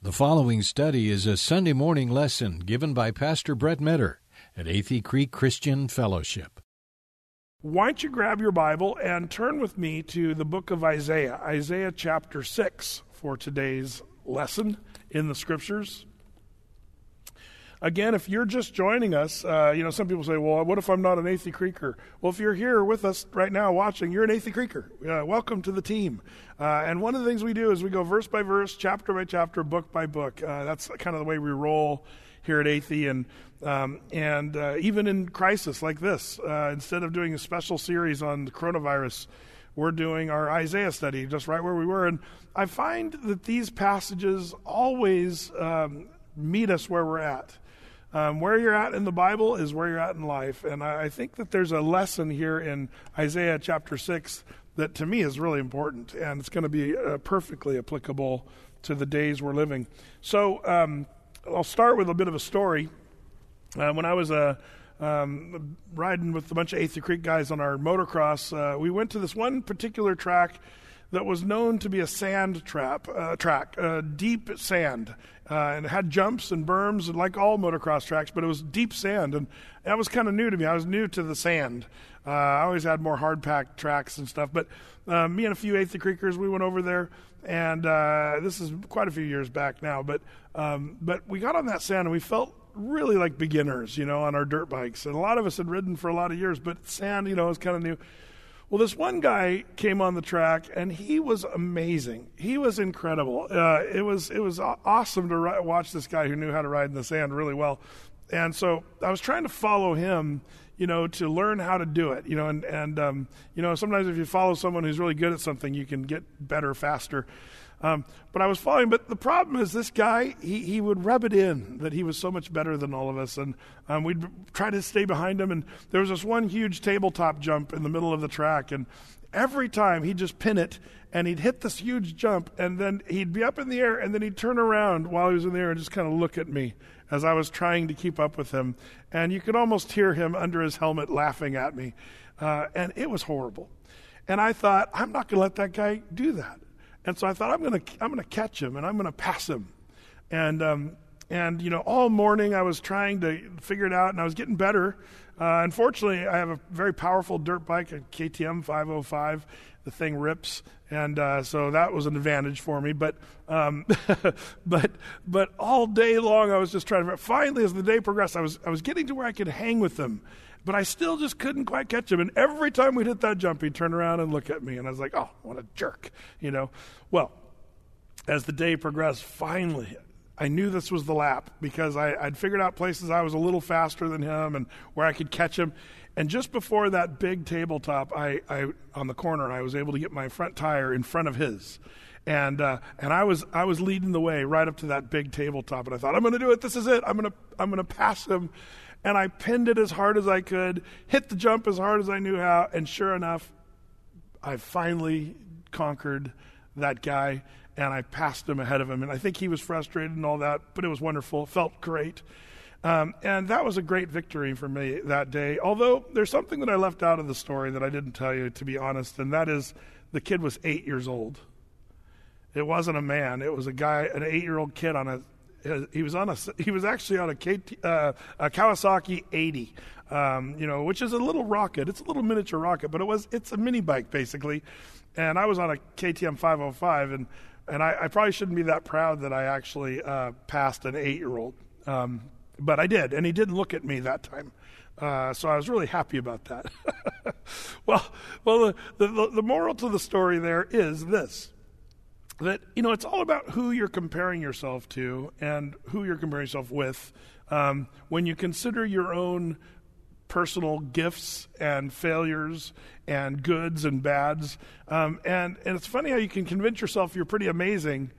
The following study is a Sunday morning lesson given by Pastor Brett Meador at Athey Creek Christian Fellowship. Why don't you grab your Bible and turn with me to the book of Isaiah, Isaiah chapter 6, for today's lesson in the scriptures. Again, if you're just joining us, uh, you know, some people say, well, what if I'm not an Athey Creeker? Well, if you're here with us right now watching, you're an Athey Creeker. Uh, welcome to the team. Uh, and one of the things we do is we go verse by verse, chapter by chapter, book by book. Uh, that's kind of the way we roll here at Athey. And, um, and uh, even in crisis like this, uh, instead of doing a special series on the coronavirus, we're doing our Isaiah study just right where we were. And I find that these passages always um, meet us where we're at. Um, where you're at in the Bible is where you're at in life. And I, I think that there's a lesson here in Isaiah chapter 6 that to me is really important. And it's going to be uh, perfectly applicable to the days we're living. So um, I'll start with a bit of a story. Uh, when I was uh, um, riding with a bunch of Athey Creek guys on our motocross, uh, we went to this one particular track that was known to be a sand trap uh, track, uh, deep sand, uh, and it had jumps and berms, and like all motocross tracks. But it was deep sand, and that was kind of new to me. I was new to the sand. Uh, I always had more hard packed tracks and stuff. But uh, me and a few Athey Creekers, we went over there, and uh, this is quite a few years back now. But um, but we got on that sand, and we felt really like beginners, you know, on our dirt bikes. And a lot of us had ridden for a lot of years, but sand, you know, was kind of new. Well, this one guy came on the track, and he was amazing. He was incredible. Uh, it was it was awesome to ri- watch this guy who knew how to ride in the sand really well. And so I was trying to follow him, you know, to learn how to do it, you know, and and um, you know sometimes if you follow someone who's really good at something, you can get better faster. Um, but I was following. But the problem is, this guy, he, he would rub it in that he was so much better than all of us. And um, we'd try to stay behind him. And there was this one huge tabletop jump in the middle of the track. And every time he'd just pin it and he'd hit this huge jump. And then he'd be up in the air. And then he'd turn around while he was in the air and just kind of look at me as I was trying to keep up with him. And you could almost hear him under his helmet laughing at me. Uh, and it was horrible. And I thought, I'm not going to let that guy do that. And so I thought I'm going to I'm going to catch him and I'm going to pass him. And um, and you know all morning I was trying to figure it out and I was getting better. Uh, unfortunately, I have a very powerful dirt bike, a KTM 505. The thing rips, and uh, so that was an advantage for me. But um, but but all day long I was just trying to. Finally, as the day progressed, I was I was getting to where I could hang with them but I still just couldn't quite catch him. And every time we'd hit that jump, he'd turn around and look at me. And I was like, oh, what a jerk, you know. Well, as the day progressed, finally, I knew this was the lap because I, would figured out places I was a little faster than him and where I could catch him. And just before that big tabletop, I, I on the corner, I was able to get my front tire in front of his and uh, and I was I was leading the way right up to that big tabletop, and I thought I'm going to do it. This is it. I'm going to I'm going to pass him, and I pinned it as hard as I could, hit the jump as hard as I knew how, and sure enough, I finally conquered that guy and I passed him ahead of him. And I think he was frustrated and all that, but it was wonderful. It felt great. Um, and that was a great victory for me that day. Although there's something that I left out of the story that I didn't tell you, to be honest, and that is the kid was eight years old. It wasn't a man, it was a guy, an eight year old kid on a he was on a he was actually on a, KT, uh, a Kawasaki 80, um, you know, which is a little rocket. It's a little miniature rocket, but it was it's a mini bike basically. And I was on a KTM 505, and and I, I probably shouldn't be that proud that I actually uh, passed an eight year old, um, but I did, and he didn't look at me that time. Uh, so I was really happy about that. well, well, the, the, the moral to the story there is this that you know it's all about who you're comparing yourself to and who you're comparing yourself with. Um, when you consider your own personal gifts and failures and goods and bads um, and and it's funny how you can convince yourself you're pretty amazing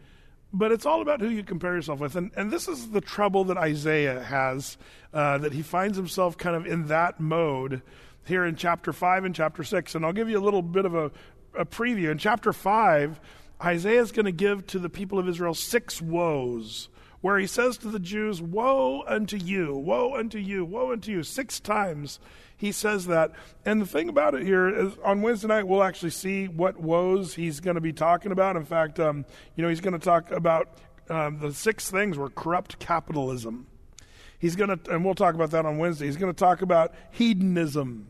but it's all about who you compare yourself with. And and this is the trouble that Isaiah has uh, that he finds himself kind of in that mode here in chapter 5 and chapter 6 and I'll give you a little bit of a, a preview. In chapter 5 Isaiah is going to give to the people of Israel six woes, where he says to the Jews, Woe unto you, woe unto you, woe unto you. Six times he says that. And the thing about it here is on Wednesday night, we'll actually see what woes he's going to be talking about. In fact, um, you know, he's going to talk about um, the six things were corrupt capitalism. He's going to, and we'll talk about that on Wednesday. He's going to talk about hedonism,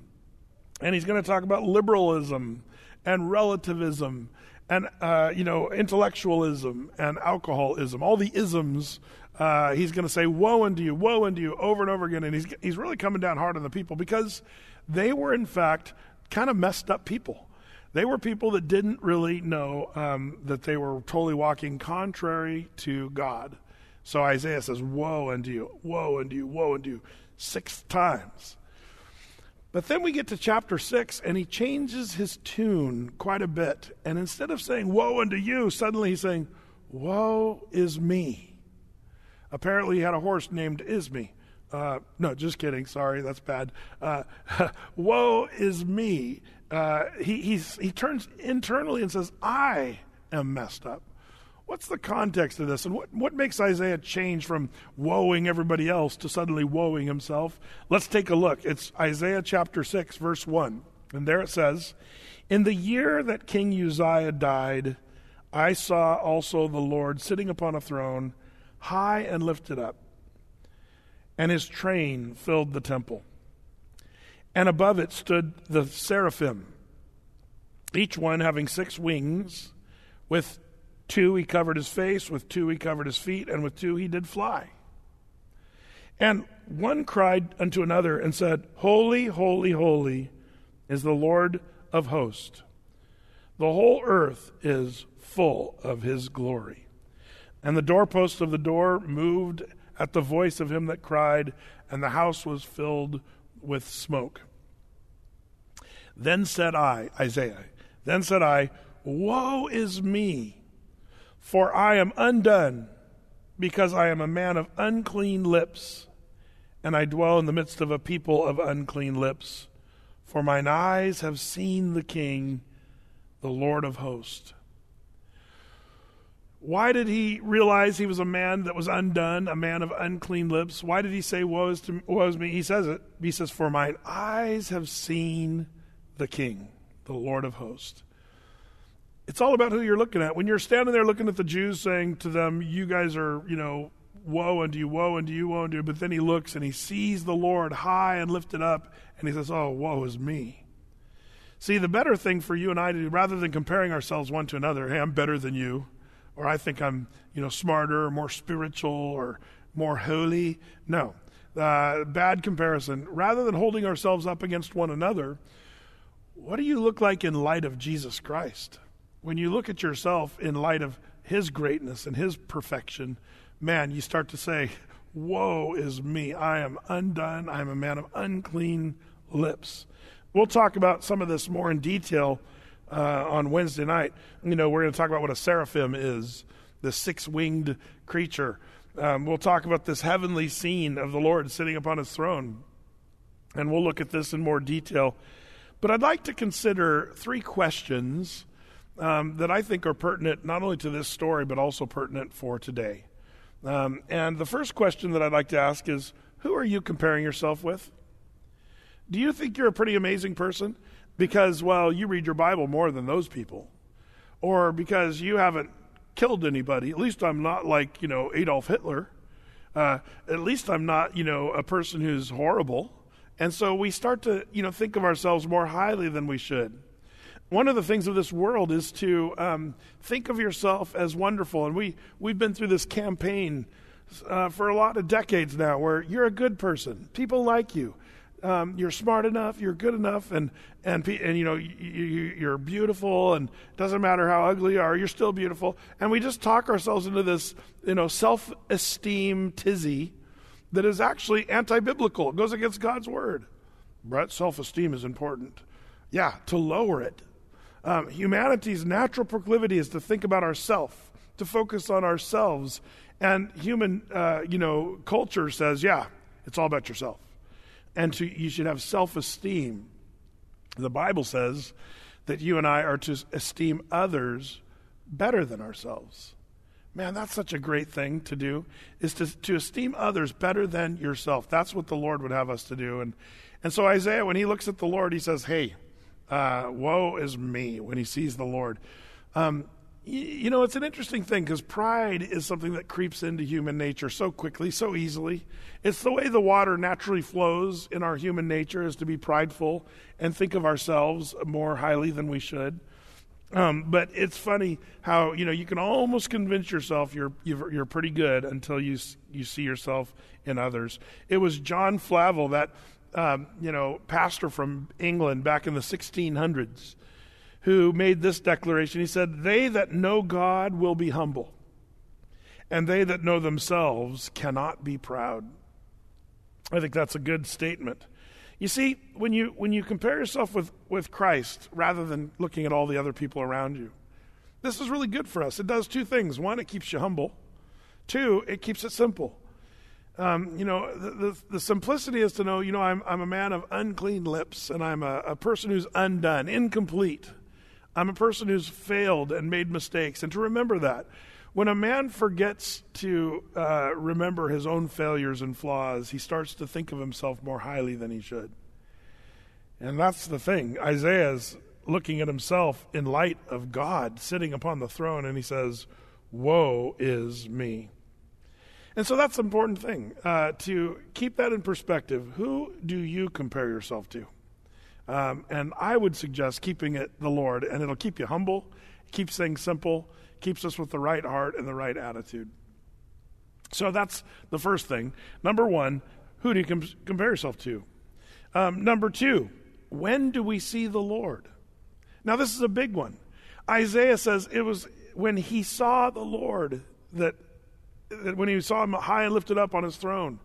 and he's going to talk about liberalism and relativism and uh, you know intellectualism and alcoholism, all the isms. Uh, he's going to say "woe unto you, woe unto you" over and over again, and he's he's really coming down hard on the people because they were in fact kind of messed up people. They were people that didn't really know um, that they were totally walking contrary to God. So Isaiah says, "Woe unto you, woe unto you, woe unto you," six times. But then we get to chapter 6, and he changes his tune quite a bit. And instead of saying, Woe unto you, suddenly he's saying, Woe is me. Apparently, he had a horse named Isme. Uh, no, just kidding. Sorry, that's bad. Uh, Woe is me. Uh, he, he turns internally and says, I am messed up. What's the context of this? And what, what makes Isaiah change from woeing everybody else to suddenly woeing himself? Let's take a look. It's Isaiah chapter 6, verse 1. And there it says, In the year that King Uzziah died, I saw also the Lord sitting upon a throne, high and lifted up, and his train filled the temple. And above it stood the seraphim, each one having six wings, with two he covered his face, with two he covered his feet, and with two he did fly. And one cried unto another and said, Holy, holy, holy is the Lord of hosts. The whole earth is full of his glory. And the doorposts of the door moved at the voice of him that cried, and the house was filled with smoke. Then said I, Isaiah, then said I, Woe is me! For I am undone, because I am a man of unclean lips, and I dwell in the midst of a people of unclean lips. For mine eyes have seen the King, the Lord of hosts. Why did he realize he was a man that was undone, a man of unclean lips? Why did he say, Woe is, to, woe is me? He says it. He says, For mine eyes have seen the King, the Lord of hosts. It's all about who you're looking at. When you're standing there looking at the Jews saying to them, You guys are, you know, woe unto you, woe unto you, woe unto you. But then he looks and he sees the Lord high and lifted up, and he says, Oh, woe is me. See, the better thing for you and I to do, rather than comparing ourselves one to another, hey, I'm better than you, or I think I'm, you know, smarter, or more spiritual, or more holy. No. Uh, bad comparison. Rather than holding ourselves up against one another, what do you look like in light of Jesus Christ? When you look at yourself in light of his greatness and his perfection, man, you start to say, Woe is me. I am undone. I am a man of unclean lips. We'll talk about some of this more in detail uh, on Wednesday night. You know, we're going to talk about what a seraphim is, the six winged creature. Um, we'll talk about this heavenly scene of the Lord sitting upon his throne. And we'll look at this in more detail. But I'd like to consider three questions um, that I think are pertinent not only to this story, but also pertinent for today. Um, and the first question that I'd like to ask is Who are you comparing yourself with? Do you think you're a pretty amazing person? Because, well, you read your Bible more than those people. Or because you haven't killed anybody. At least I'm not like, you know, Adolf Hitler. Uh, at least I'm not, you know, a person who's horrible. And so we start to, you know, think of ourselves more highly than we should one of the things of this world is to um, think of yourself as wonderful. And we, we've been through this campaign uh, for a lot of decades now where you're a good person, people like you. Um, you're smart enough, you're good enough, and and and you know you, you're beautiful, and doesn't matter how ugly you are, you're still beautiful. And we just talk ourselves into this, you know, self-esteem tizzy that is actually anti-biblical. It goes against God's word. Brett, self-esteem is important. Yeah, to lower it um, humanity's natural proclivity is to think about ourself, to focus on ourselves. And human, uh, you know, culture says, yeah, it's all about yourself. And to, you should have self esteem. The Bible says that you and I are to esteem others better than ourselves. Man, that's such a great thing to do, is to, to esteem others better than yourself. That's what the Lord would have us to do. And, and so Isaiah, when he looks at the Lord, he says, hey, uh, woe is me when he sees the Lord. Um, you know, it's an interesting thing because pride is something that creeps into human nature so quickly, so easily. It's the way the water naturally flows in our human nature is to be prideful and think of ourselves more highly than we should. Um, but it's funny how you know you can almost convince yourself you're you're, you're pretty good until you you see yourself in others. It was John Flavel, that um, you know pastor from England back in the 1600s, who made this declaration. He said, "They that know God will be humble, and they that know themselves cannot be proud." I think that's a good statement. You see, when you, when you compare yourself with, with Christ rather than looking at all the other people around you, this is really good for us. It does two things. One, it keeps you humble. Two, it keeps it simple. Um, you know, the, the, the, simplicity is to know, you know, I'm, I'm a man of unclean lips and I'm a, a person who's undone, incomplete. I'm a person who's failed and made mistakes. And to remember that. When a man forgets to uh, remember his own failures and flaws, he starts to think of himself more highly than he should. And that's the thing. Isaiah's looking at himself in light of God sitting upon the throne, and he says, Woe is me. And so that's an important thing uh, to keep that in perspective. Who do you compare yourself to? Um, and I would suggest keeping it the Lord, and it'll keep you humble, keep things simple, keeps us with the right heart and the right attitude. So that's the first thing. Number one, who do you com- compare yourself to? Um, number two, when do we see the Lord? Now, this is a big one. Isaiah says it was when he saw the Lord that when he saw him high and lifted up on his throne.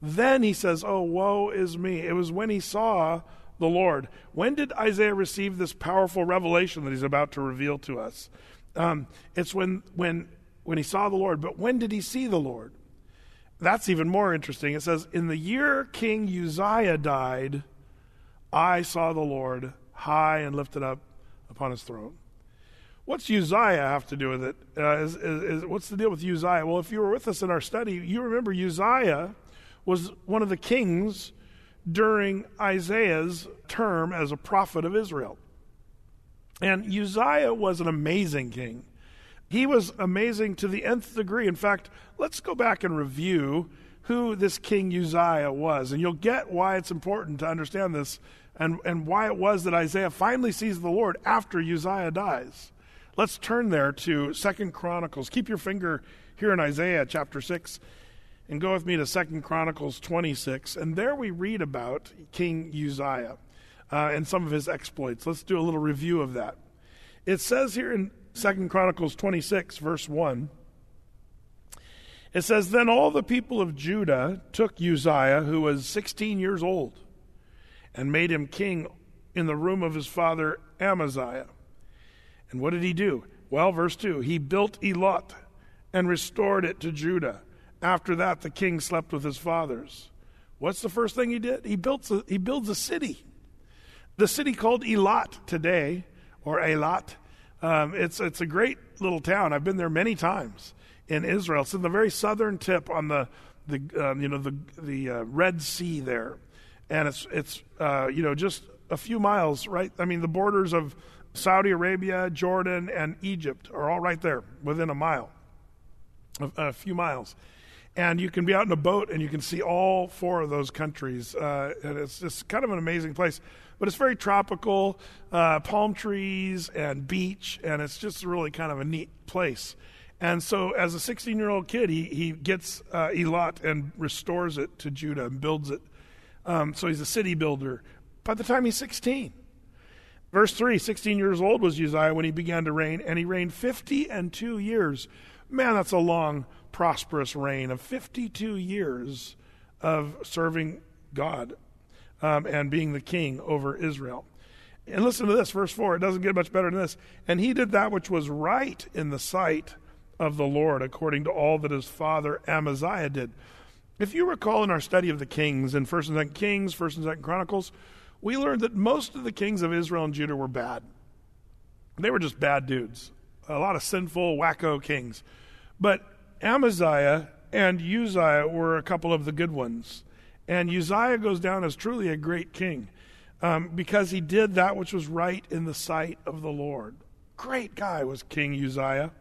Then he says, Oh, woe is me. It was when he saw the Lord. When did Isaiah receive this powerful revelation that he's about to reveal to us? Um, it's when, when, when he saw the Lord. But when did he see the Lord? That's even more interesting. It says, In the year King Uzziah died, I saw the Lord high and lifted up upon his throne. What's Uzziah have to do with it? Uh, is, is, is, what's the deal with Uzziah? Well, if you were with us in our study, you remember Uzziah was one of the kings during Isaiah's term as a prophet of Israel. And Uzziah was an amazing king. He was amazing to the nth degree. In fact, let's go back and review who this king Uzziah was. And you'll get why it's important to understand this and, and why it was that Isaiah finally sees the Lord after Uzziah dies. Let's turn there to Second Chronicles. Keep your finger here in Isaiah chapter 6 and go with me to Second Chronicles 26. And there we read about King Uzziah uh, and some of his exploits. Let's do a little review of that. It says here in Second Chronicles 26, verse 1, it says, Then all the people of Judah took Uzziah, who was 16 years old, and made him king in the room of his father Amaziah. And what did he do? Well, verse 2 He built Eloth and restored it to Judah. After that, the king slept with his fathers. What's the first thing he did? He, built a, he builds a city. The city called Elat today, or Elat, um, it's, it's a great little town. I've been there many times in Israel. It's in the very southern tip on the, the um, you know, the, the uh, Red Sea there. And it's, it's uh, you know, just a few miles, right? I mean, the borders of Saudi Arabia, Jordan, and Egypt are all right there within a mile, a, few miles and you can be out in a boat and you can see all four of those countries. Uh, and it's just kind of an amazing place. But it's very tropical, uh, palm trees and beach, and it's just really kind of a neat place. And so, as a 16 year old kid, he, he gets uh, Elat and restores it to Judah and builds it. Um, so, he's a city builder by the time he's 16. Verse 3 16 years old was Uzziah when he began to reign, and he reigned 50 and two years. Man, that's a long prosperous reign of 52 years of serving God um, and being the king over Israel. And listen to this, verse 4. It doesn't get much better than this. And he did that which was right in the sight of the Lord, according to all that his father Amaziah did. If you recall in our study of the kings in 1st and 2nd Kings, 1st and 2nd Chronicles, we learned that most of the kings of Israel and Judah were bad. They were just bad dudes. A lot of sinful, wacko kings. But Amaziah and Uzziah were a couple of the good ones. And Uzziah goes down as truly a great king um, because he did that which was right in the sight of the Lord. Great guy was King Uzziah.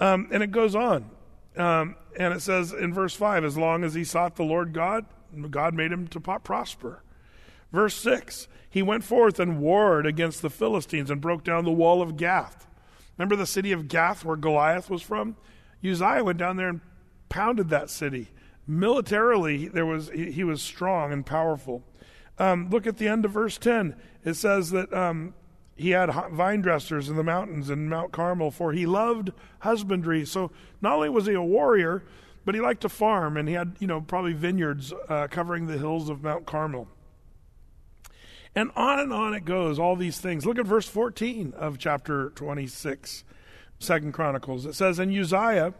Um, and it goes on. Um, and it says in verse 5 as long as he sought the Lord God, God made him to prosper. Verse 6 he went forth and warred against the Philistines and broke down the wall of Gath. Remember the city of Gath where Goliath was from? Uzziah went down there and pounded that city. Militarily, there was he, he was strong and powerful. Um, look at the end of verse 10. It says that um, he had vine dressers in the mountains in Mount Carmel, for he loved husbandry. So not only was he a warrior, but he liked to farm, and he had, you know, probably vineyards uh, covering the hills of Mount Carmel. And on and on it goes, all these things. Look at verse 14 of chapter 26, Second Chronicles. It says, And Uzziah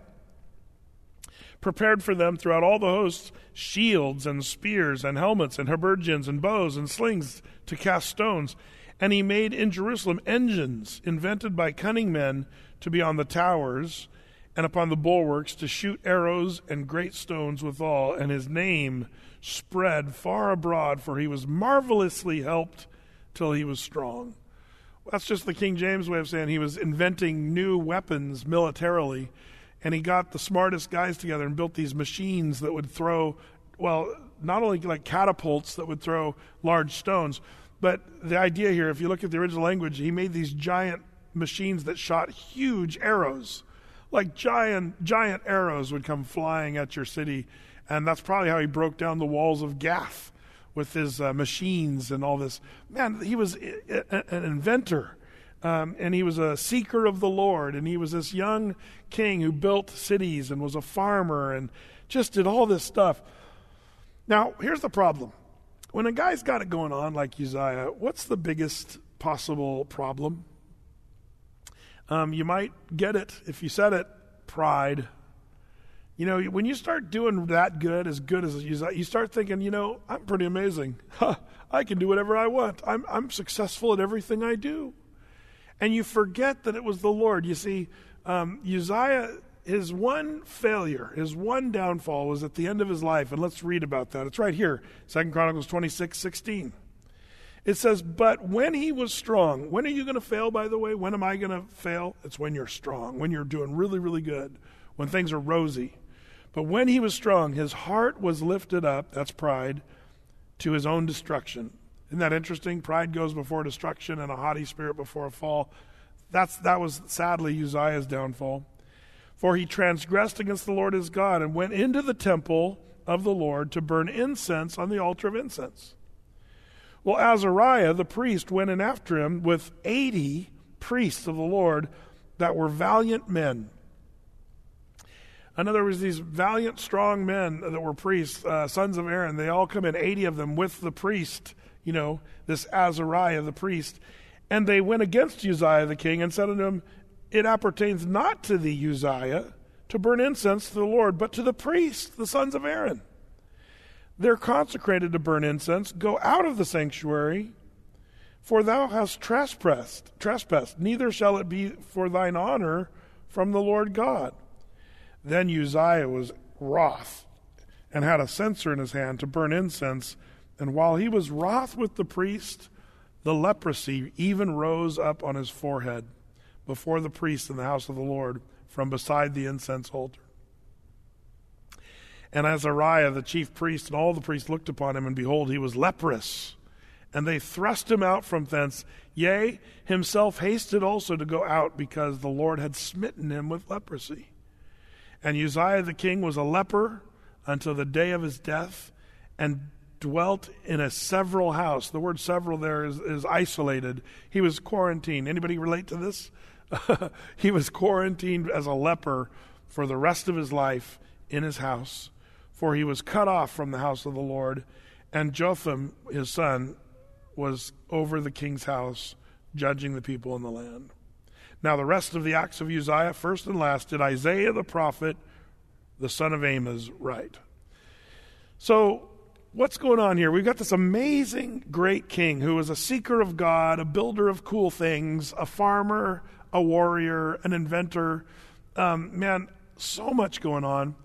prepared for them throughout all the hosts shields and spears and helmets and habergeons and bows and slings to cast stones. And he made in Jerusalem engines invented by cunning men to be on the towers and upon the bulwarks to shoot arrows and great stones withal. And his name spread far abroad, for he was marvelously helped till he was strong. That's just the King James way of saying he was inventing new weapons militarily. And he got the smartest guys together and built these machines that would throw, well, not only like catapults that would throw large stones, but the idea here, if you look at the original language, he made these giant machines that shot huge arrows. Like giant, giant arrows would come flying at your city and that's probably how he broke down the walls of Gath with his uh, machines and all this. Man, he was an inventor. Um, and he was a seeker of the Lord, and he was this young king who built cities and was a farmer and just did all this stuff. Now, here's the problem. When a guy's got it going on like Uzziah, what's the biggest possible problem? Um, you might get it if you said it pride. You know, when you start doing that good, as good as you, start thinking, you know, I'm pretty amazing. I can do whatever I want. I'm, I'm successful at everything I do. And you forget that it was the Lord. You see, um, Uzziah, his one failure, his one downfall was at the end of his life. And let's read about that. It's right here, Second Chronicles 26, 16. It says, But when he was strong, when are you going to fail, by the way? When am I going to fail? It's when you're strong, when you're doing really, really good, when things are rosy. But when he was strong, his heart was lifted up, that's pride, to his own destruction. Isn't that interesting? Pride goes before destruction and a haughty spirit before a fall. That's, that was sadly Uzziah's downfall. For he transgressed against the Lord his God and went into the temple of the Lord to burn incense on the altar of incense. Well, Azariah the priest went in after him with 80 priests of the Lord that were valiant men in other words, these valiant, strong men that were priests, uh, sons of Aaron, they all come in, 80 of them, with the priest, you know, this Azariah, the priest. And they went against Uzziah the king and said unto him, It appertains not to thee, Uzziah, to burn incense to the Lord, but to the priests, the sons of Aaron. They're consecrated to burn incense. Go out of the sanctuary, for thou hast trespassed, trespassed. Neither shall it be for thine honor from the Lord God. Then Uzziah was wroth and had a censer in his hand to burn incense. And while he was wroth with the priest, the leprosy even rose up on his forehead before the priest in the house of the Lord from beside the incense altar. And Azariah, the chief priest, and all the priests looked upon him, and behold, he was leprous. And they thrust him out from thence. Yea, himself hasted also to go out, because the Lord had smitten him with leprosy. And Uzziah the king was a leper until the day of his death and dwelt in a several house. The word several there is, is isolated. He was quarantined. Anybody relate to this? he was quarantined as a leper for the rest of his life in his house, for he was cut off from the house of the Lord. And Jotham, his son, was over the king's house, judging the people in the land. Now, the rest of the acts of Uzziah, first and last, did Isaiah the prophet, the son of Amos, write. So, what's going on here? We've got this amazing, great king who is a seeker of God, a builder of cool things, a farmer, a warrior, an inventor. Um, man, so much going on.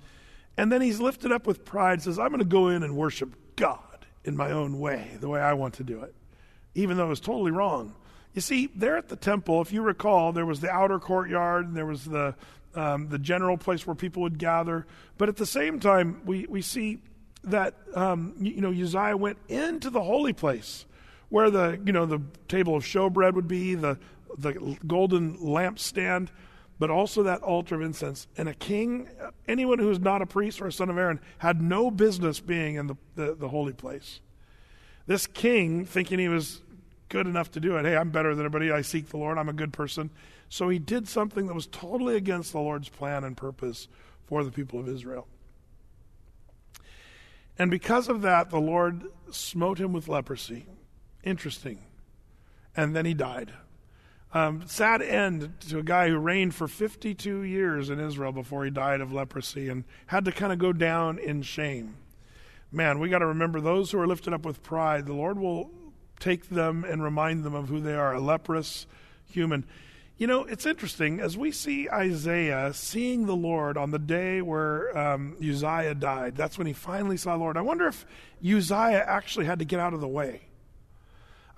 And then he's lifted up with pride, says, I'm going to go in and worship God in my own way, the way I want to do it, even though it's totally wrong. You see, there at the temple, if you recall, there was the outer courtyard, and there was the um, the general place where people would gather. But at the same time, we, we see that um, you know Uzziah went into the holy place, where the you know the table of showbread would be, the the golden lampstand, but also that altar of incense. And a king, anyone who is not a priest or a son of Aaron, had no business being in the, the, the holy place. This king, thinking he was good enough to do it, hey, I'm better than everybody. I seek the Lord. I'm a good person. So he did something that was totally against the Lord's plan and purpose for the people of Israel. And because of that, the Lord smote him with leprosy. Interesting. And then he died. Um, sad end to a guy who reigned for 52 years in Israel before he died of leprosy and had to kind of go down in shame. Man, we got to remember those who are lifted up with pride, the Lord will take them and remind them of who they are a leprous human. You know, it's interesting as we see Isaiah seeing the Lord on the day where um, Uzziah died. That's when he finally saw the Lord. I wonder if Uzziah actually had to get out of the way.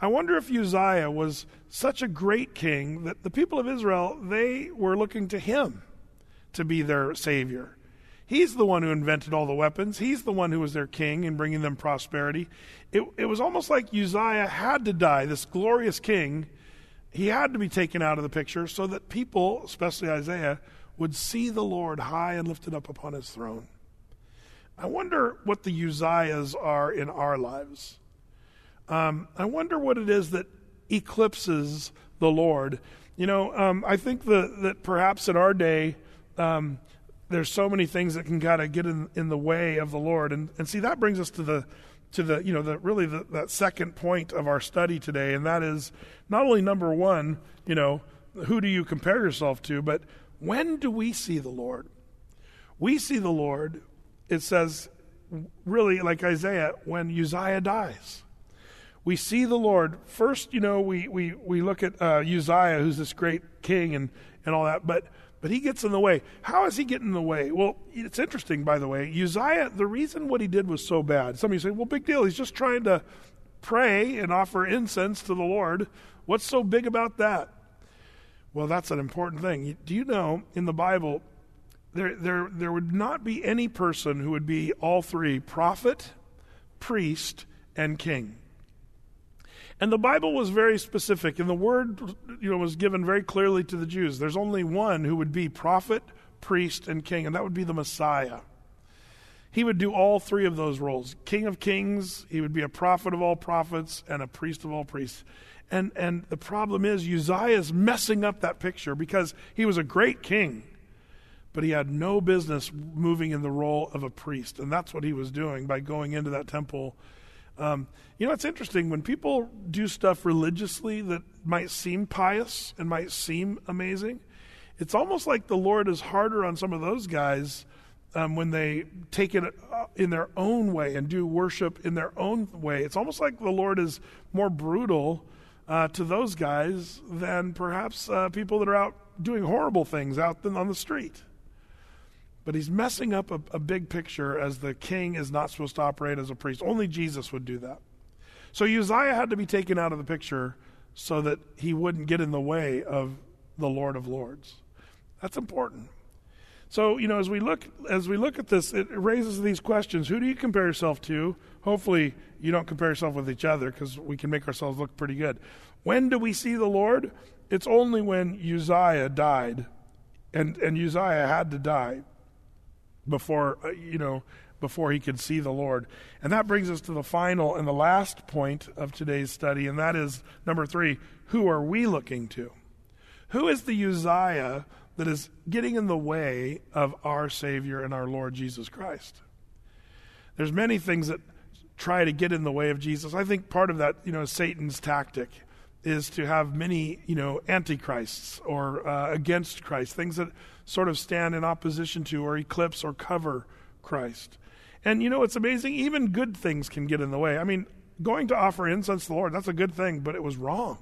I wonder if Uzziah was such a great king that the people of Israel they were looking to him to be their savior. He's the one who invented all the weapons. He's the one who was their king and bringing them prosperity. It, it was almost like Uzziah had to die, this glorious king he had to be taken out of the picture so that people, especially Isaiah, would see the Lord high and lifted up upon his throne. I wonder what the Uzziahs are in our lives. Um, I wonder what it is that eclipses the Lord. You know, um, I think that, that perhaps in our day, um, there's so many things that can kind of get in, in the way of the Lord. And, and see, that brings us to the to the you know the really the, that second point of our study today and that is not only number one you know who do you compare yourself to but when do we see the lord? We see the lord it says really like isaiah when uzziah dies. We see the lord. First you know we we, we look at uh, uzziah who's this great king and and all that but but he gets in the way. How is he getting in the way? Well, it's interesting, by the way. Uzziah, the reason what he did was so bad. Some of you say, well, big deal. He's just trying to pray and offer incense to the Lord. What's so big about that? Well, that's an important thing. Do you know in the Bible, there, there, there would not be any person who would be all three prophet, priest, and king. And the Bible was very specific, and the word you know, was given very clearly to the Jews. There's only one who would be prophet, priest, and king, and that would be the Messiah. He would do all three of those roles King of kings, he would be a prophet of all prophets, and a priest of all priests. And, and the problem is, Uzziah is messing up that picture because he was a great king, but he had no business moving in the role of a priest. And that's what he was doing by going into that temple um, you know, it's interesting when people do stuff religiously that might seem pious and might seem amazing. It's almost like the Lord is harder on some of those guys um, when they take it uh, in their own way and do worship in their own way. It's almost like the Lord is more brutal uh, to those guys than perhaps uh, people that are out doing horrible things out on the street. But he's messing up a, a big picture as the king is not supposed to operate as a priest. Only Jesus would do that. So Uzziah had to be taken out of the picture so that he wouldn't get in the way of the Lord of Lords. That's important. So, you know, as we look as we look at this, it raises these questions. Who do you compare yourself to? Hopefully, you don't compare yourself with each other because we can make ourselves look pretty good. When do we see the Lord? It's only when Uzziah died. And and Uzziah had to die before, uh, you know, before he could see the Lord. And that brings us to the final and the last point of today's study, and that is number three who are we looking to? Who is the Uzziah that is getting in the way of our Savior and our Lord Jesus Christ? There's many things that try to get in the way of Jesus. I think part of that, you know, Satan's tactic is to have many, you know, antichrists or uh, against Christ, things that sort of stand in opposition to or eclipse or cover Christ. And you know, it's amazing, even good things can get in the way. I mean, going to offer incense to the Lord, that's a good thing, but it was wrong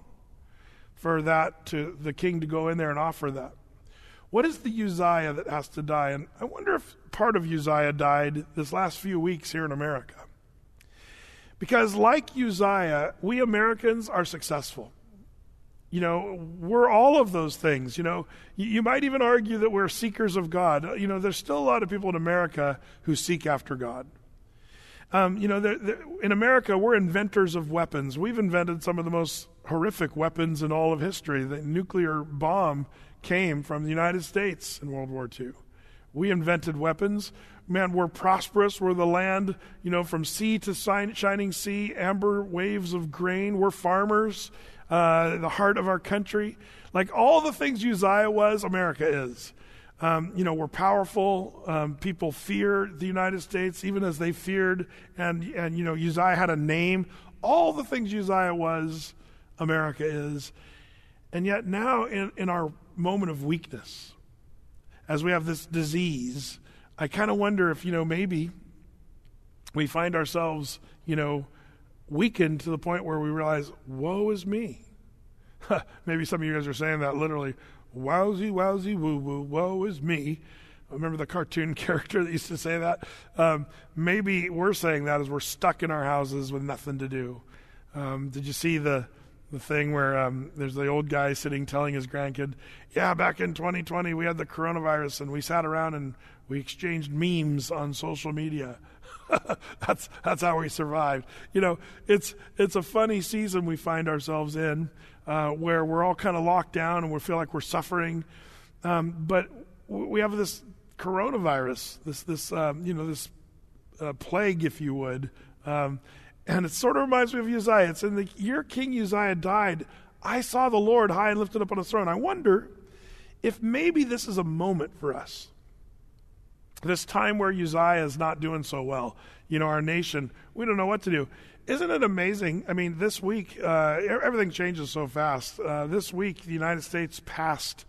for that to the king to go in there and offer that. What is the Uzziah that has to die? And I wonder if part of Uzziah died this last few weeks here in America. Because, like Uzziah, we Americans are successful. You know, we're all of those things. You know, you, might even argue that we're seekers of God. You know, there's still a lot of people in America who seek after God. Um, you know, they're, they're, in America, we're inventors of weapons. We've invented some of the most horrific weapons in all of history. The nuclear bomb came from the United States in World War II. We invented weapons. Man, we're prosperous. We're the land, you know, from sea to shining sea, amber waves of grain. We're farmers uh, the heart of our country. Like all the things Uzziah was, America is. Um, you know, we're powerful. Um, people fear the United States, even as they feared. And, and, you know, Uzziah had a name. All the things Uzziah was, America is. And yet now, in, in our moment of weakness, as we have this disease, I kind of wonder if, you know, maybe we find ourselves, you know, weakened to the point where we realize, woe is me. Maybe some of you guys are saying that literally, wowsy, wowsy, woo woo, woe is me. Remember the cartoon character that used to say that? Um, maybe we're saying that as we're stuck in our houses with nothing to do. Um, did you see the the thing where um, there's the old guy sitting telling his grandkid, "Yeah, back in 2020 we had the coronavirus and we sat around and we exchanged memes on social media." that's that's how we survived. You know, it's it's a funny season we find ourselves in, uh, where we're all kind of locked down and we feel like we're suffering. Um, but we have this coronavirus, this this um, you know this uh, plague, if you would, um, and it sort of reminds me of Uzziah. It's in the year King Uzziah died. I saw the Lord high and lifted up on a throne. I wonder if maybe this is a moment for us this time where Uzziah is not doing so well. You know, our nation, we don't know what to do. Isn't it amazing? I mean, this week, uh, everything changes so fast. Uh, this week, the United States passed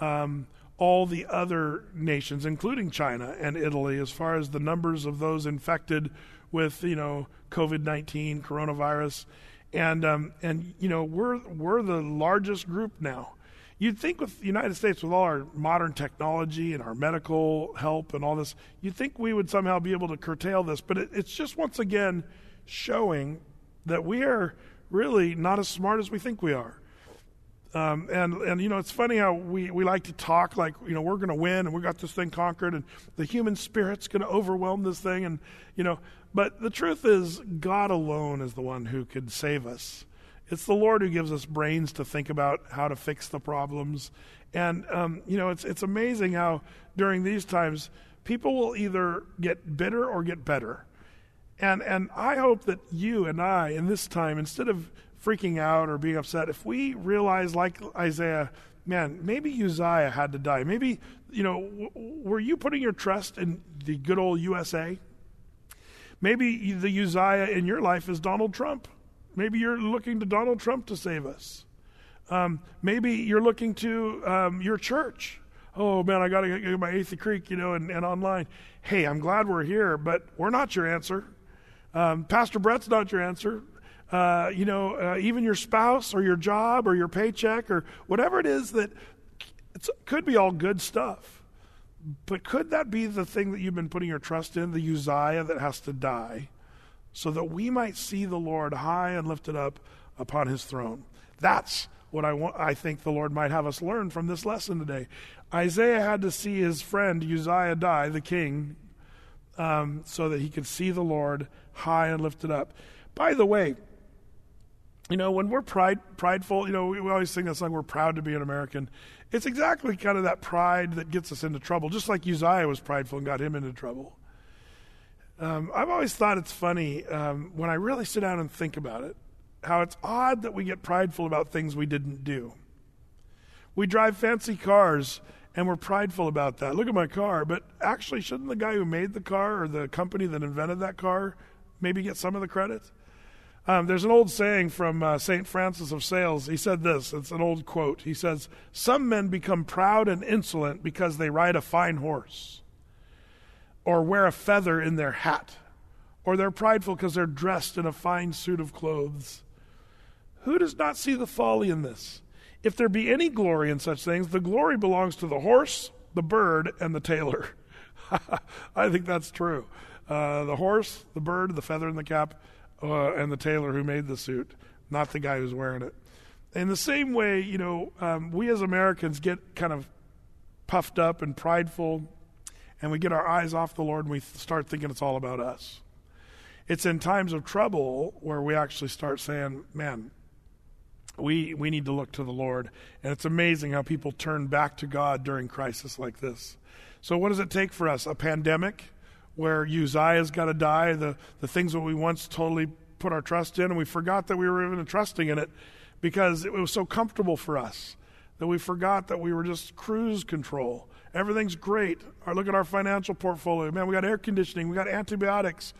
um, all the other nations, including China and Italy, as far as the numbers of those infected with, you know, COVID 19, coronavirus. And, um, and, you know, we're, we're the largest group now. You'd think with the United States, with all our modern technology and our medical help and all this, you'd think we would somehow be able to curtail this. But it, it's just once again showing that we are really not as smart as we think we are. Um, and and you know it's funny how we, we like to talk like you know we're going to win and we got this thing conquered and the human spirit's going to overwhelm this thing and you know but the truth is God alone is the one who could save us it's the Lord who gives us brains to think about how to fix the problems. And, um, you know, it's, it's amazing how during these times people will either get bitter or get better. And, and I hope that you and I, in this time, instead of freaking out or being upset, if we realize, like Isaiah, man, maybe Uzziah had to die. Maybe, you know, w- were you putting your trust in the good old USA? Maybe the Uzziah in your life is Donald Trump. Maybe you're looking to Donald Trump to save us. Um, maybe you're looking to um, your church. Oh man, I got to get my Athey Creek, you know, and, and, online. Hey, I'm glad we're here, but we're not your answer. Um, Pastor Brett's not your answer. Uh, you know, uh, even your spouse or your job or your paycheck or whatever it is that it could be all good stuff. But could that be the thing that you've been putting your trust in, the Uzziah that has to die? so that we might see the Lord high and lifted up upon his throne. That's what I want I think the Lord might have us learn from this lesson today. Isaiah had to see his friend Uzziah die, the king, um, so that he could see the Lord high and lifted up. By the way, you know, when we're pride, prideful, you know, we, we always sing that song, we're proud to be an American. It's exactly kind of that pride that gets us into trouble, just like Uzziah was prideful and got him into trouble. Um, I've always thought it's funny um, when I really sit down and think about it, how it's odd that we get prideful about things we didn't do. We drive fancy cars and we're prideful about that. Look at my car. But actually, shouldn't the guy who made the car or the company that invented that car maybe get some of the credit? Um, there's an old saying from uh, St. Francis of Sales. He said this it's an old quote. He says, Some men become proud and insolent because they ride a fine horse or wear a feather in their hat, or they're prideful because they're dressed in a fine suit of clothes. Who does not see the folly in this? If there be any glory in such things, the glory belongs to the horse, the bird, and the tailor. I think that's true. Uh, the horse, the bird, the feather in the cap, uh, and the tailor who made the suit, not the guy who's wearing it. In the same way, you know, um, we as Americans get kind of puffed up and prideful, and we get our eyes off the Lord and we start thinking it's all about us. It's in times of trouble where we actually start saying, man, we, we need to look to the Lord. And it's amazing how people turn back to God during crisis like this. So, what does it take for us? A pandemic where Uzziah's got to die, the, the things that we once totally put our trust in, and we forgot that we were even trusting in it because it was so comfortable for us that we forgot that we were just cruise control. Everything's great. Our, look at our financial portfolio. Man, we got air conditioning, we got antibiotics,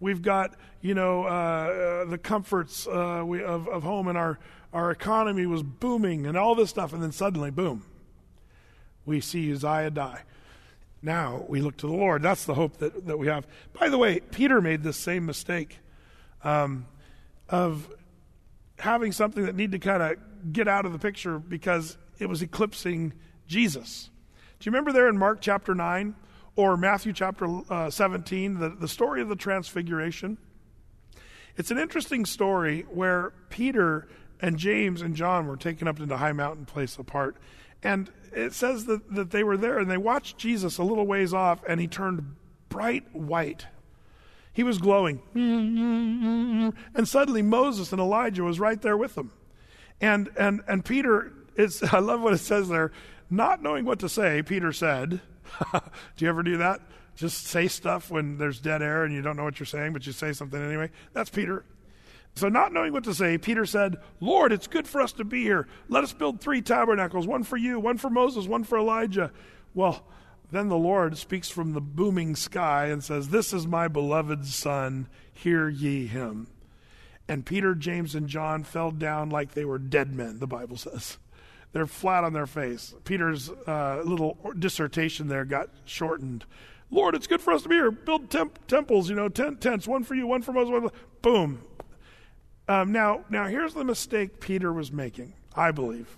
we've got you know uh, uh, the comforts uh, we, of, of home, and our our economy was booming, and all this stuff, and then suddenly, boom, we see Uzziah die. Now we look to the Lord. That's the hope that, that we have. By the way, Peter made this same mistake um, of having something that needed to kind of get out of the picture because it was eclipsing Jesus. Do you remember there in Mark chapter 9 or Matthew chapter uh, 17, the, the story of the transfiguration? It's an interesting story where Peter and James and John were taken up into high mountain place apart. And it says that, that they were there and they watched Jesus a little ways off and he turned bright white. He was glowing. And suddenly Moses and Elijah was right there with them. And and and Peter is I love what it says there. Not knowing what to say, Peter said, Do you ever do that? Just say stuff when there's dead air and you don't know what you're saying, but you say something anyway. That's Peter. So, not knowing what to say, Peter said, Lord, it's good for us to be here. Let us build three tabernacles one for you, one for Moses, one for Elijah. Well, then the Lord speaks from the booming sky and says, This is my beloved Son, hear ye him. And Peter, James, and John fell down like they were dead men, the Bible says. They're flat on their face. Peter's uh, little dissertation there got shortened. Lord, it's good for us to be here. Build temp- temples, you know, tent- tents, one for you, one for Moses. One for... Boom. Um, now, now here's the mistake Peter was making, I believe,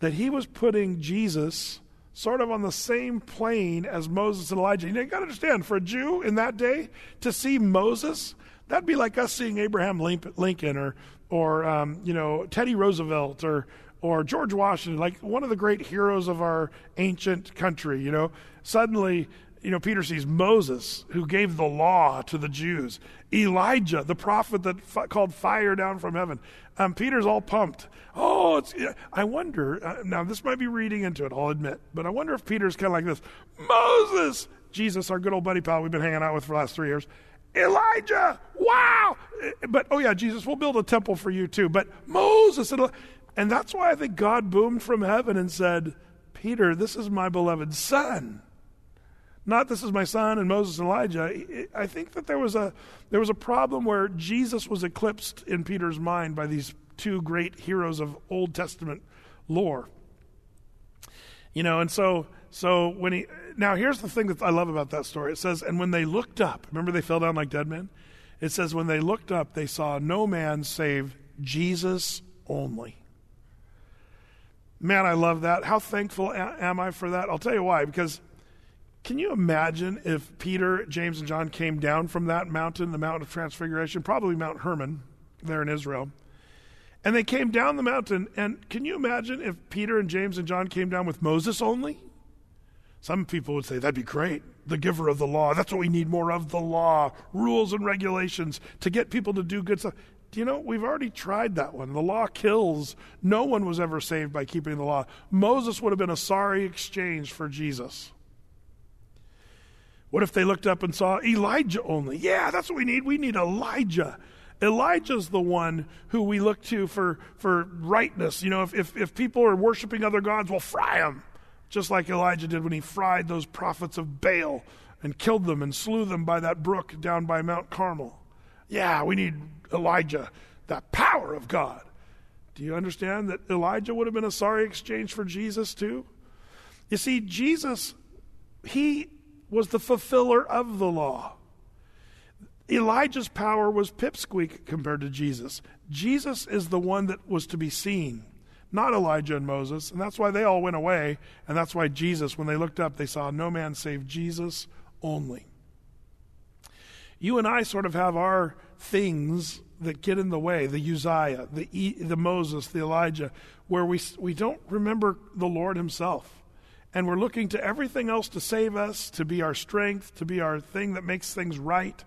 that he was putting Jesus sort of on the same plane as Moses and Elijah. You, know, you got to understand, for a Jew in that day, to see Moses, that'd be like us seeing Abraham Lincoln or, or um, you know, Teddy Roosevelt or, or George Washington, like one of the great heroes of our ancient country, you know. Suddenly, you know, Peter sees Moses, who gave the law to the Jews, Elijah, the prophet that f- called fire down from heaven. Um, Peter's all pumped. Oh, it's, I wonder, uh, now this might be reading into it, I'll admit, but I wonder if Peter's kind of like this Moses, Jesus, our good old buddy pal we've been hanging out with for the last three years. Elijah, wow. Eh, but, oh yeah, Jesus, we'll build a temple for you too. But Moses, and, and that's why I think God boomed from heaven and said, Peter, this is my beloved son not this is my son and Moses and Elijah. I think that there was a there was a problem where Jesus was eclipsed in Peter's mind by these two great heroes of Old Testament lore. You know, and so so when he now here's the thing that I love about that story. It says, and when they looked up, remember they fell down like dead men? It says when they looked up, they saw no man save Jesus only. Man, I love that. How thankful am I for that? I'll tell you why. Because can you imagine if Peter, James, and John came down from that mountain, the Mount of Transfiguration, probably Mount Hermon there in Israel, and they came down the mountain, and can you imagine if Peter and James and John came down with Moses only? Some people would say that'd be great. The giver of the law. That's what we need more of the law, rules and regulations to get people to do good stuff. Do you know, we've already tried that one. The law kills. No one was ever saved by keeping the law. Moses would have been a sorry exchange for Jesus. What if they looked up and saw Elijah only? Yeah, that's what we need. We need Elijah. Elijah's the one who we look to for, for rightness. You know, if, if, if people are worshiping other gods, we'll fry them. Just like Elijah did when he fried those prophets of Baal and killed them and slew them by that brook down by Mount Carmel. Yeah, we need Elijah, the power of God. Do you understand that Elijah would have been a sorry exchange for Jesus too? You see, Jesus, he was the fulfiller of the law. Elijah's power was pipsqueak compared to Jesus. Jesus is the one that was to be seen, not Elijah and Moses. And that's why they all went away. And that's why Jesus, when they looked up, they saw no man save Jesus only. You and I sort of have our things that get in the way the Uzziah, the, the Moses, the Elijah, where we, we don't remember the Lord Himself. And we're looking to everything else to save us, to be our strength, to be our thing that makes things right.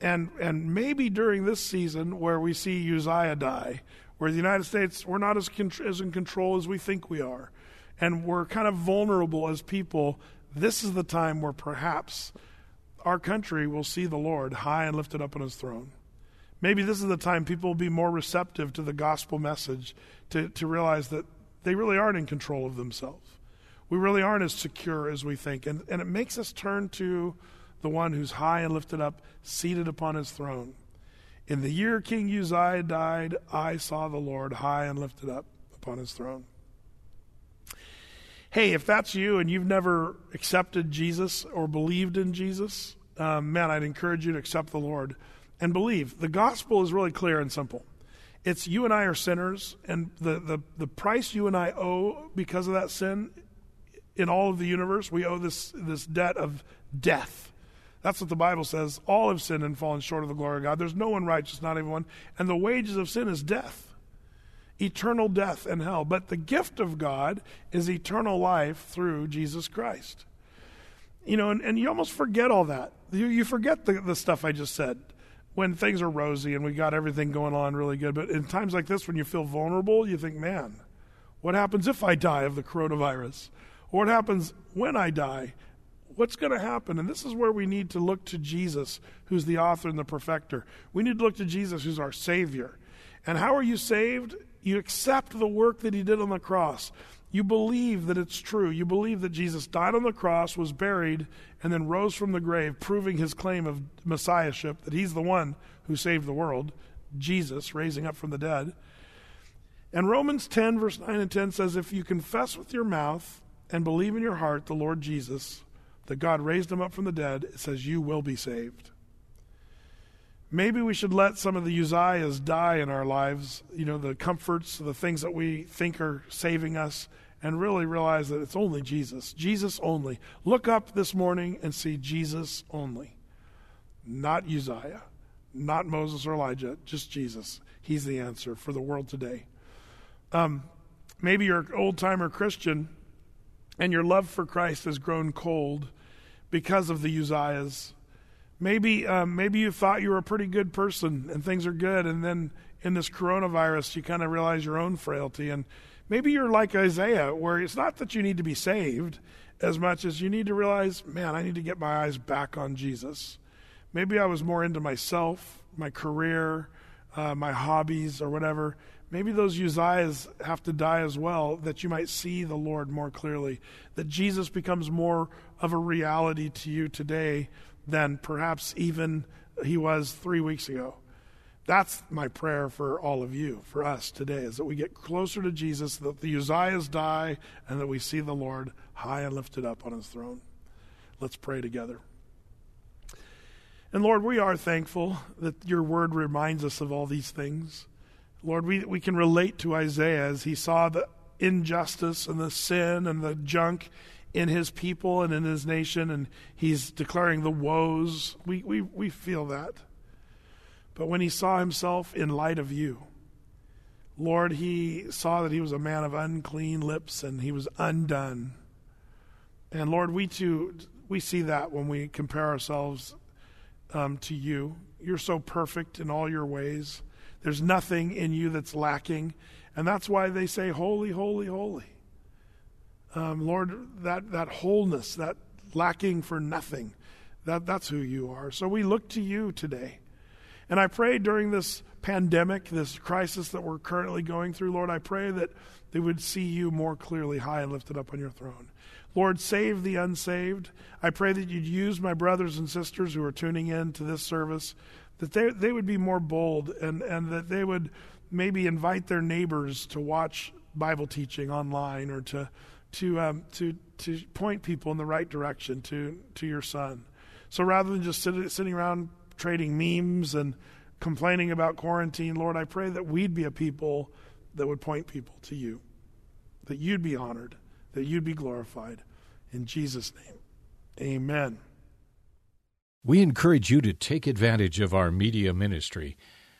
And, and maybe during this season where we see Uzziah die, where the United States, we're not as, as in control as we think we are, and we're kind of vulnerable as people, this is the time where perhaps our country will see the Lord high and lifted up on his throne. Maybe this is the time people will be more receptive to the gospel message to, to realize that they really aren't in control of themselves. We really aren't as secure as we think. And, and it makes us turn to the one who's high and lifted up, seated upon his throne. In the year King Uzziah died, I saw the Lord high and lifted up upon his throne. Hey, if that's you and you've never accepted Jesus or believed in Jesus, um, man, I'd encourage you to accept the Lord and believe. The gospel is really clear and simple. It's you and I are sinners, and the, the, the price you and I owe because of that sin in all of the universe, we owe this, this debt of death. That's what the Bible says. All have sinned and fallen short of the glory of God. There's no one righteous, not even one. And the wages of sin is death, eternal death and hell. But the gift of God is eternal life through Jesus Christ. You know, and, and you almost forget all that. You, you forget the, the stuff I just said when things are rosy and we got everything going on really good. But in times like this, when you feel vulnerable, you think, man, what happens if I die of the coronavirus? What happens when I die? What's going to happen? And this is where we need to look to Jesus, who's the author and the perfecter. We need to look to Jesus, who's our Savior. And how are you saved? You accept the work that He did on the cross. You believe that it's true. You believe that Jesus died on the cross, was buried, and then rose from the grave, proving his claim of messiahship, that he's the one who saved the world, Jesus raising up from the dead. And Romans 10, verse 9 and 10 says, If you confess with your mouth and believe in your heart the Lord Jesus, that God raised him up from the dead, it says, You will be saved. Maybe we should let some of the Uzziahs die in our lives, you know, the comforts, the things that we think are saving us, and really realize that it's only Jesus. Jesus only. Look up this morning and see Jesus only. Not Uzziah, not Moses or Elijah, just Jesus. He's the answer for the world today. Um, maybe you're an old timer Christian and your love for Christ has grown cold because of the Uzziahs Maybe, um, maybe you thought you were a pretty good person and things are good, and then in this coronavirus, you kind of realize your own frailty. And maybe you're like Isaiah, where it's not that you need to be saved as much as you need to realize, man, I need to get my eyes back on Jesus. Maybe I was more into myself, my career, uh, my hobbies, or whatever. Maybe those Uzziahs have to die as well, that you might see the Lord more clearly, that Jesus becomes more of a reality to you today than perhaps even he was three weeks ago. That's my prayer for all of you, for us today, is that we get closer to Jesus, that the Uzziahs die, and that we see the Lord high and lifted up on his throne. Let's pray together. And Lord, we are thankful that your word reminds us of all these things. Lord, we, we can relate to Isaiah as he saw the injustice and the sin and the junk in his people and in his nation, and he's declaring the woes. We, we, we feel that. But when he saw himself in light of you, Lord, he saw that he was a man of unclean lips and he was undone. And Lord, we too, we see that when we compare ourselves um, to you. You're so perfect in all your ways. There's nothing in you that's lacking. And that's why they say, Holy, holy, holy um, Lord, that, that wholeness, that lacking for nothing, that, that's who you are. So we look to you today. And I pray during this pandemic, this crisis that we're currently going through, Lord, I pray that they would see you more clearly high and lifted up on your throne. Lord, save the unsaved. I pray that you'd use my brothers and sisters who are tuning in to this service, that they, they would be more bold and, and that they would maybe invite their neighbors to watch Bible teaching online or to to, um, to, to point people in the right direction to, to your son. So rather than just sit, sitting around trading memes and complaining about quarantine, Lord, I pray that we'd be a people that would point people to you, that you'd be honored, that you'd be glorified. In Jesus' name, amen. We encourage you to take advantage of our media ministry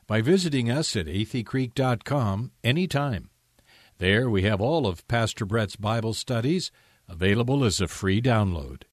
by visiting us at atheycreek.com anytime. There we have all of Pastor Brett's Bible studies available as a free download.